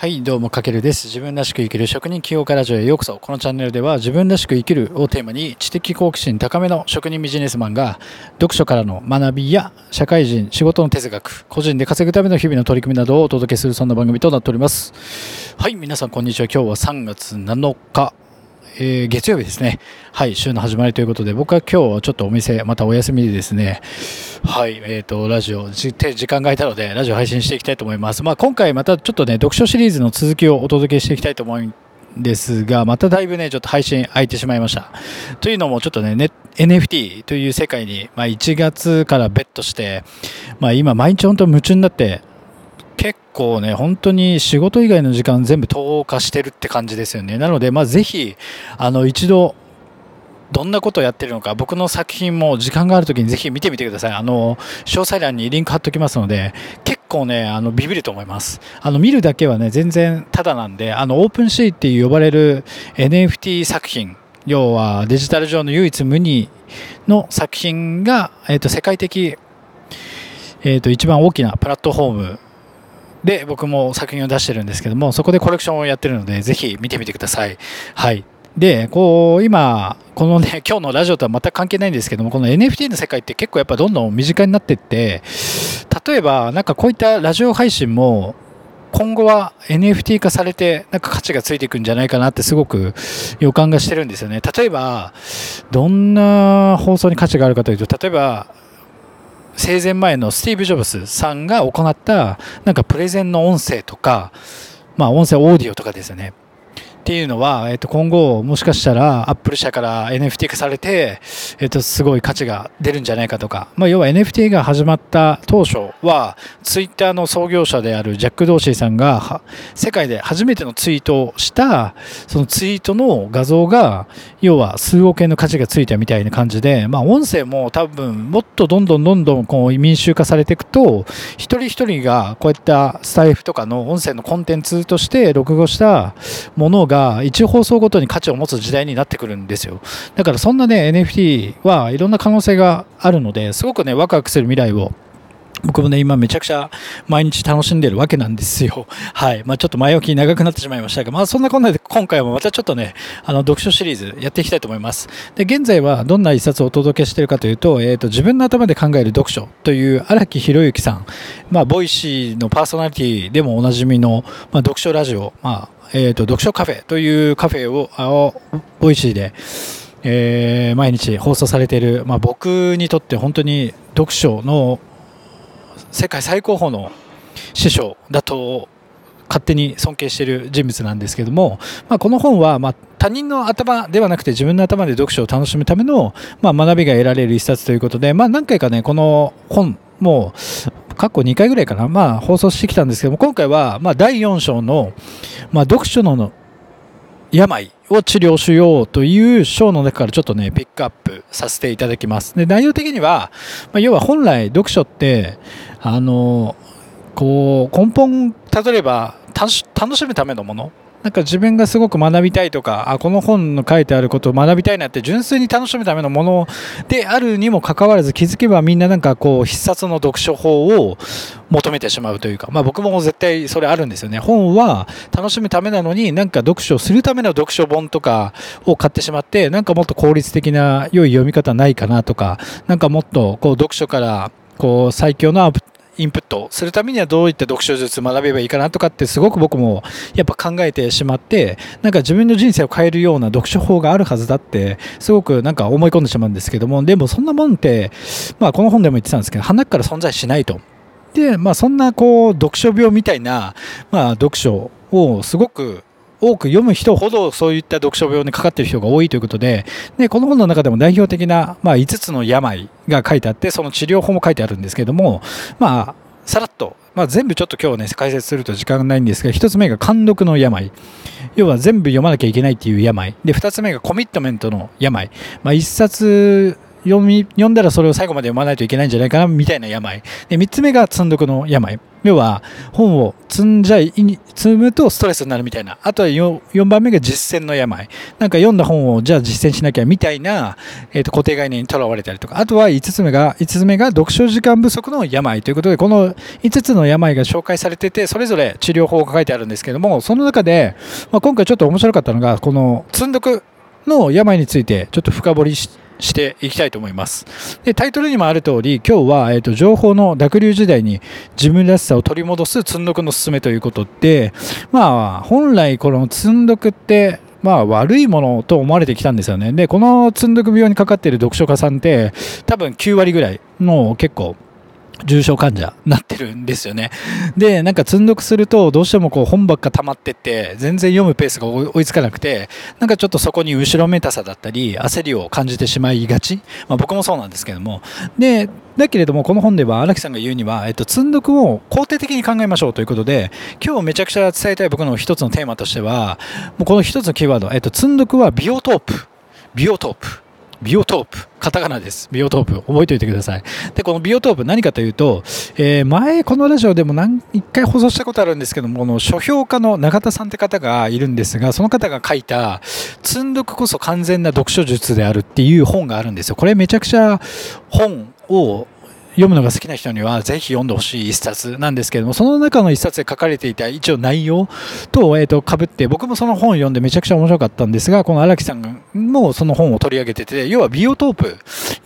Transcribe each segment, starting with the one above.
はい、どうも、かけるです。自分らしく生きる職人起業家ラジオへようこそ。このチャンネルでは、自分らしく生きるをテーマに、知的好奇心高めの職人ビジネスマンが、読書からの学びや、社会人、仕事の哲学、個人で稼ぐための日々の取り組みなどをお届けする、そんな番組となっております。はい、皆さん、こんにちは。今日は3月7日。えー月曜日ですね。はい、週の始まりということで、僕は今日ちょっとお店、またお休みでですね、はい、えっ、と、ラジオ、時間が空いたので、ラジオ配信していきたいと思います。まあ、今回またちょっとね、読書シリーズの続きをお届けしていきたいと思うんですが、まただいぶね、ちょっと配信空いてしまいました。というのも、ちょっとね、ね NFT という世界に、まあ、1月からベットして、まあ、今、毎日本当夢中になって、結構ね、本当に仕事以外の時間全部投下してるって感じですよね。なので、まあ、ぜひ、あの、一度、どんなことをやってるのか、僕の作品も時間があるときにぜひ見てみてください。あの、詳細欄にリンク貼っときますので、結構ね、あの、ビビると思います。あの、見るだけはね、全然タダなんで、あの、オープンシーって呼ばれる NFT 作品、要はデジタル上の唯一無二の作品が、えっ、と、世界的、えっ、と、一番大きなプラットフォームで僕も作品を出してるんですけどもそこでコレクションをやってるのでぜひ見てみてください。はい。でこう今このね 今日のラジオとは全く関係ないんですけどもこの NFT の世界って結構やっぱどんどん身近になってって例えばなんかこういったラジオ配信も今後は NFT 化されてなんか価値がついていくんじゃないかなってすごく予感がしてるんですよね。例えばどんな放送に価値があるかというと例えば生前前のスティーブ・ジョブズさんが行ったなんかプレゼンの音声とか、まあ、音声オーディオとかですよね。っていうのは、えっと、今後もしかしたらアップル社から NFT 化されて、えっと、すごい価値が出るんじゃないかとか、まあ、要は NFT が始まった当初はツイッターの創業者であるジャック・ドーシーさんが世界で初めてのツイートをしたそのツイートの画像が要は数億円の価値がついたみたいな感じで、まあ、音声も多分もっとどんどんどんどんこう民衆化されていくと一人一人がこういったスタイフとかの音声のコンテンツとして録画したものが一放送ごとに価値を持つ時代になってくるんですよ。だからそんなね NFT はいろんな可能性があるのですごくねワクワクする未来を僕もね、今めちゃくちゃ毎日楽しんでるわけなんですよ。はい。まあちょっと前置き長くなってしまいましたが、まあそんなこんなで今回もまたちょっとね、あの読書シリーズやっていきたいと思います。で、現在はどんな一冊をお届けしているかというと、えっ、と、自分の頭で考える読書という荒木博行さん、まあ Voicy のパーソナリティでもおなじみの、まあ読書ラジオ、まあ、えっ、と、読書カフェというカフェを、あ Voicy で、えー毎日放送されている、まあ、僕にとって本当に読書の世界最高峰の師匠だと勝手に尊敬している人物なんですけども、まあ、この本はま他人の頭ではなくて自分の頭で読書を楽しむためのま学びが得られる一冊ということで、まあ、何回かねこの本も過去2回ぐらいかな、まあ、放送してきたんですけども今回はま第4章の、ま、読書の病を治療しようという章の中からちょっとねピックアップさせていただきます。で内容的には、まあ、要は本来読書ってあのこう根本たどれば楽し楽しむためのもの。なんか自分がすごく学びたいとかあこの本の書いてあることを学びたいなって純粋に楽しむためのものであるにもかかわらず気づけばみんななんかこう必殺の読書法を求めてしまうというか、まあ、僕も絶対それあるんですよね。本は楽しむためなのになんか読書をするための読書本とかを買ってしまってなんかもっと効率的な良い読み方ないかなとかなんかもっとこう読書からこう最強のインプットするためにはどういった読書術学べばいいかなとかってすごく僕もやっぱ考えてしまってなんか自分の人生を変えるような読書法があるはずだってすごくなんか思い込んでしまうんですけどもでもそんなもんって、まあ、この本でも言ってたんですけど鼻から存在しないと。でまあそんなこう読書病みたいな、まあ、読書をすごく多く読む人ほどそういった読書病にかかっている人が多いということででこの本の中でも代表的な、まあ、5つの病が書いてあってその治療法も書いてあるんですけどもまあさらっと、まあ、全部ちょっと今日ね解説すると時間がないんですが1つ目が貫禄の病。要は全部読まなきゃいけないっていう病。で2つ目がコミットメントの病、まあ、1冊読み読んだらそれを最後まで読まないといけないんじゃないかなみたいな病。で3つ目が積んどくの病。要は本を積んじゃい積むとストレスになるみたいな。あとは 4, 番目が実践の病。なんか読んだ本をじゃあ実践しなきゃみたいな、えー、と固定概念にとらわれたりとか。あとは5つ目が5つ目が読書時間不足の病。ということでこの5つの病が紹介されててそれぞれ治療法が書いてあるんですけどもその中で、まあ、今回ちょっと面白かったのがこの積んどくの病についてちょっと深掘りしてしていきたいと思います。で、タイトルにもある通り、今日は、えっ、ー、と、情報の濁流時代に自分らしさを取り戻す積んどくの勧めということで、まあ、本来この積んどくって、まあ悪いものと思われてきたんですよね。で、この積んどく病にかかっている読書家さんって多分9割ぐらいの結構重症患者になってるんですよね。で、なんか積んどくすると、どうしてもこう本ばっか溜まってって、全然読むペースが追いつかなくて、なんかちょっとそこに後ろめたさだったり、焦りを感じてしまいがち。まあ僕もそうなんですけども。で、だけれども、この本では荒木さんが言うには、えっと、積んどくを肯定的に考えましょうということで、今日めちゃくちゃ伝えたい僕の一つのテーマとしては、もうこの一つのキーワード、えっと、積んどくはビオトープ。ビオトープ。ビオトープ。カタカナです。ビオトープ。覚えておいてください。で、このビオトープ何かというと、えー、前このラジオでも何、一回放送したことあるんですけども、この書評家の永田さんって方がいるんですが、その方が書いた、積んどくこそ完全な読書術であるっていう本があるんですよ。これめちゃくちゃ本を読むのが好きな人にはぜひ読んでほしい一冊なんですけども、その中の一冊で書かれていた一応内容と、えっ、ー、と、被って、僕もその本を読んでめちゃくちゃ面白かったんですが、この荒木さんもその本を取り上げてて、要はビオトープ。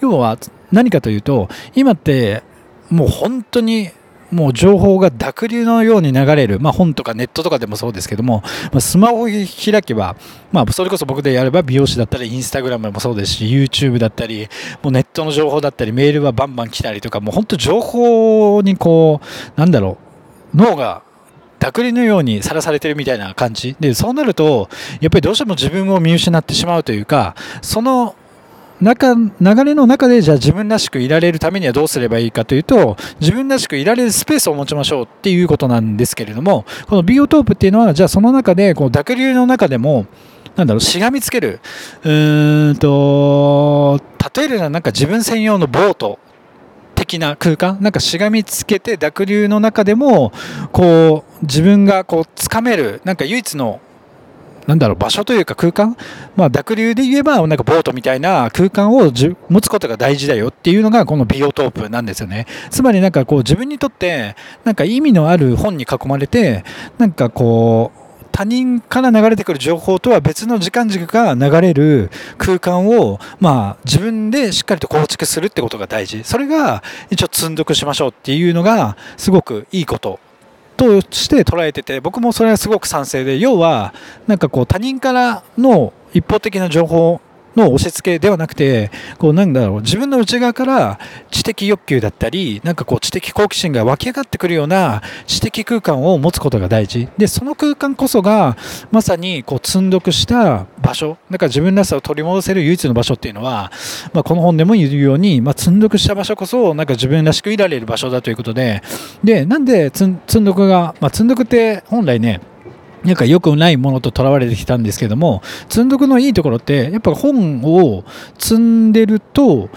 要は何かというと、今ってもう本当にもう情報が濁流のように流れる、まあ、本とかネットとかでもそうですけども、まあ、スマホを開けば、まあ、それこそ僕でやれば美容師だったりインスタグラムもそうですし YouTube だったりもうネットの情報だったりメールはバンバン来たりとかもう本当情報にこうなんだろう脳が濁流のようにさらされてるみたいな感じ。でそうなるとやっぱりどうしても自分を見失ってしまうというかその中流れの中でじゃあ自分らしくいられるためにはどうすればいいかというと自分らしくいられるスペースを持ちましょうっていうことなんですけれどもこのビオトープっていうのはじゃあその中でこう濁流の中でもなんだろうしがみつけるうーんと例えるのはなんか自分専用のボート的な空間なんかしがみつけて濁流の中でもこう自分がこう掴めるなんか唯一のなんだろう、場所というか空間、まあ、濁流で言えば、なんかボートみたいな空間を持つことが大事だよっていうのが、このビオトープなんですよね。つまりなんかこう、自分にとって、なんか意味のある本に囲まれて、なんかこう、他人から流れてくる情報とは別の時間軸が流れる空間を、まあ、自分でしっかりと構築するってことが大事。それが一応積んどくしましょうっていうのがすごくいいこととして捉えてて僕もそれはすごく賛成で要はなんかこう他人からの一方的な情報の押し付けではなくて、こうなんだろう、自分の内側から知的欲求だったり、なんかこう知的好奇心が湧き上がってくるような知的空間を持つことが大事。で、その空間こそが、まさにこう積んどくした場所、だか自分らしさを取り戻せる唯一の場所っていうのは、まあ、この本でも言うように、まあ、積んどくした場所こそ、なんか自分らしくいられる場所だということで、で、なんで積んどくが、まあ、積んどくって本来ね、なんか良くないものととらわれてきたんですけども、積んどくのいいところって、やっぱ本を積んでると、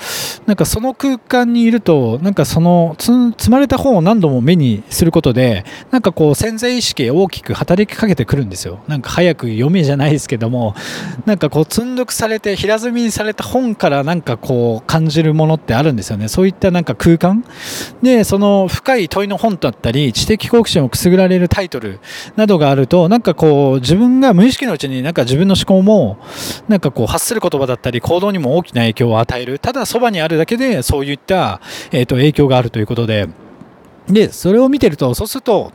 なんかその空間にいると、なんかその積まれた本を何度も目にすることで、なんかこう潜在意識大きく働きかけてくるんですよ。なんか早く読めじゃないですけども、なんかこう積んどくされて平積みにされた本からなんかこう感じるものってあるんですよね。そういったなんか空間で、その深い問いの本だったり、知的好奇心をくすぐられるタイトルなどがあると、なんかこう自分が無意識のうちになんか自分の思考もなんかこう発する言葉だったり行動にも大きな影響を与える。ただそばにあるだけでそういった、えー、と影響があるということで。でそれを見てるとそうすると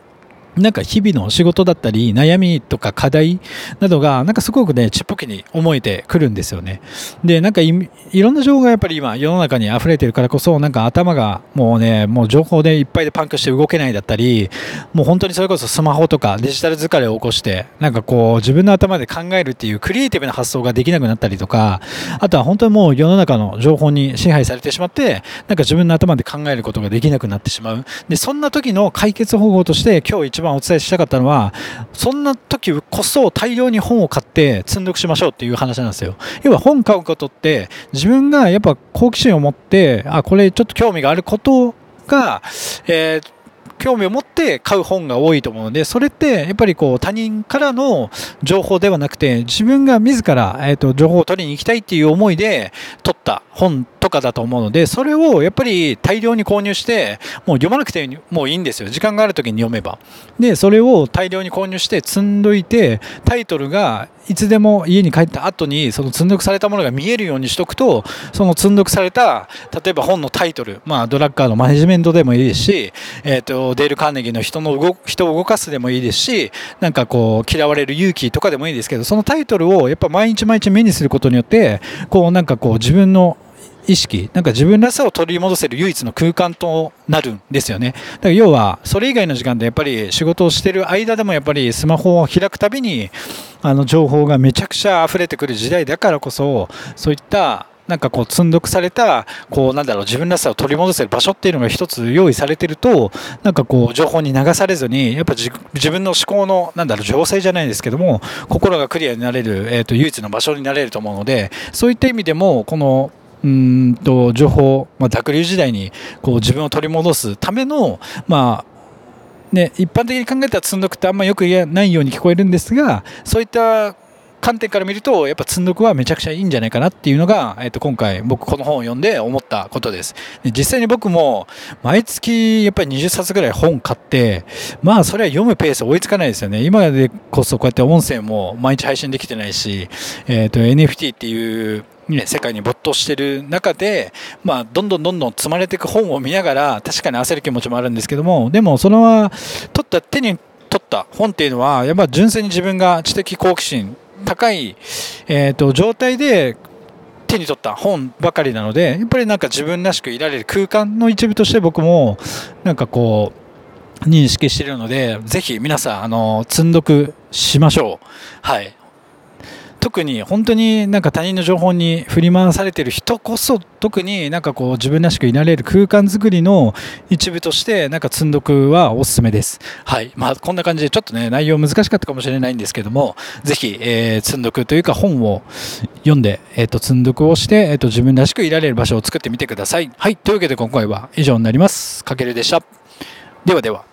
なんか日々の仕事だったり悩みとか課題などがなんかすごくねちっぽけに思えてくるんですよね。でなんかいろんな情報がやっぱり今世の中に溢れてるからこそなんか頭がもうねもう情報でいっぱいでパンクして動けないだったりもう本当にそれこそスマホとかデジタル疲れを起こしてなんかこう自分の頭で考えるっていうクリエイティブな発想ができなくなったりとかあとは本当にもう世の中の情報に支配されてしまってなんか自分の頭で考えることができなくなってしまう。でそんな時の解決方法として今日一番お伝えしたかったのは、そんな時こそ大量に本を買って積んどくしましょうっていう話なんですよ。要は本買うことって自分がやっぱ好奇心を持って、あ、これちょっと興味があることが、えー興味を持って買う本が多いと思うので、それってやっぱりこう他人からの情報ではなくて、自分が自ら、えー、と情報を取りに行きたいっていう思いで取った本とかだと思うので、それをやっぱり大量に購入して、もう読まなくてもいいんですよ。時間がある時に読めば。で、それを大量に購入して積んどいて、タイトルがいつでも家に帰った後にその積んどくされたものが見えるようにしとくとその積んどくされた例えば本のタイトル、まあ、ドラッカーのマネジメントでもいいですし、えーと、デール・カーネギーの人の動人を動かすでもいいですしなんかこう嫌われる勇気とかでもいいですけどそのタイトルをやっぱ毎日毎日目にすることによってこうなんかこう自分の意識、なんか自分らしさを取り戻せる唯一の空間となるんですよね。だから要は、それ以外の時間でやっぱり仕事をしてる間でもやっぱりスマホを開くたびに、あの情報がめちゃくちゃ溢れてくる時代だからこそ、そういったなんかこう積んどくされたこうなんだろう自分らしさを取り戻せる場所っていうのが一つ用意されてるとなんかこう情報に流されずにやっぱ自分の思考のなんだろう情勢じゃないですけども心がクリアになれる、えー、と唯一の場所になれると思うのでそういった意味でもこのうんと情報、まあ、濁流時代にこう自分を取り戻すための、まあね、一般的に考えたら積んどくってあんまよく言えないように聞こえるんですがそういった観点から見るとやっぱ積んどくはめちゃくちゃいいんじゃないかなっていうのが、えー、と今回僕この本を読んで思ったことです。で実際に僕も毎月やっぱり20冊ぐらい本買ってまあそれは読むペース追いつかないですよね。今でこそこうやって音声も毎日配信できてないし、えー、と NFT っていうね、世界に没頭してる中で、まあ、どんどんどんどん積まれていく本を見ながら確かに焦る気持ちもあるんですけどもでもそのは取った手に取った本っていうのはやっぱ純粋に自分が知的好奇心高い、えーと、状態で手に取った本ばかりなのでやっぱりなんか自分らしくいられる空間の一部として僕もなんかこう認識しているのでぜひ皆さんあの積んどくしましょう。はい。特に本当になんか他人の情報に振り回されている人こそ特になんかこう自分らしくいられる空間づくりの一部としてなんか積んどくはおすすめです。はい。まあこんな感じでちょっとね内容難しかったかもしれないんですけどもぜひ、えー、積んどくというか本を読んで、えー、と積んどくをして、えー、と自分らしくいられる場所を作ってみてください。はい。というわけで今回は以上になります。かけるでした。ではでは。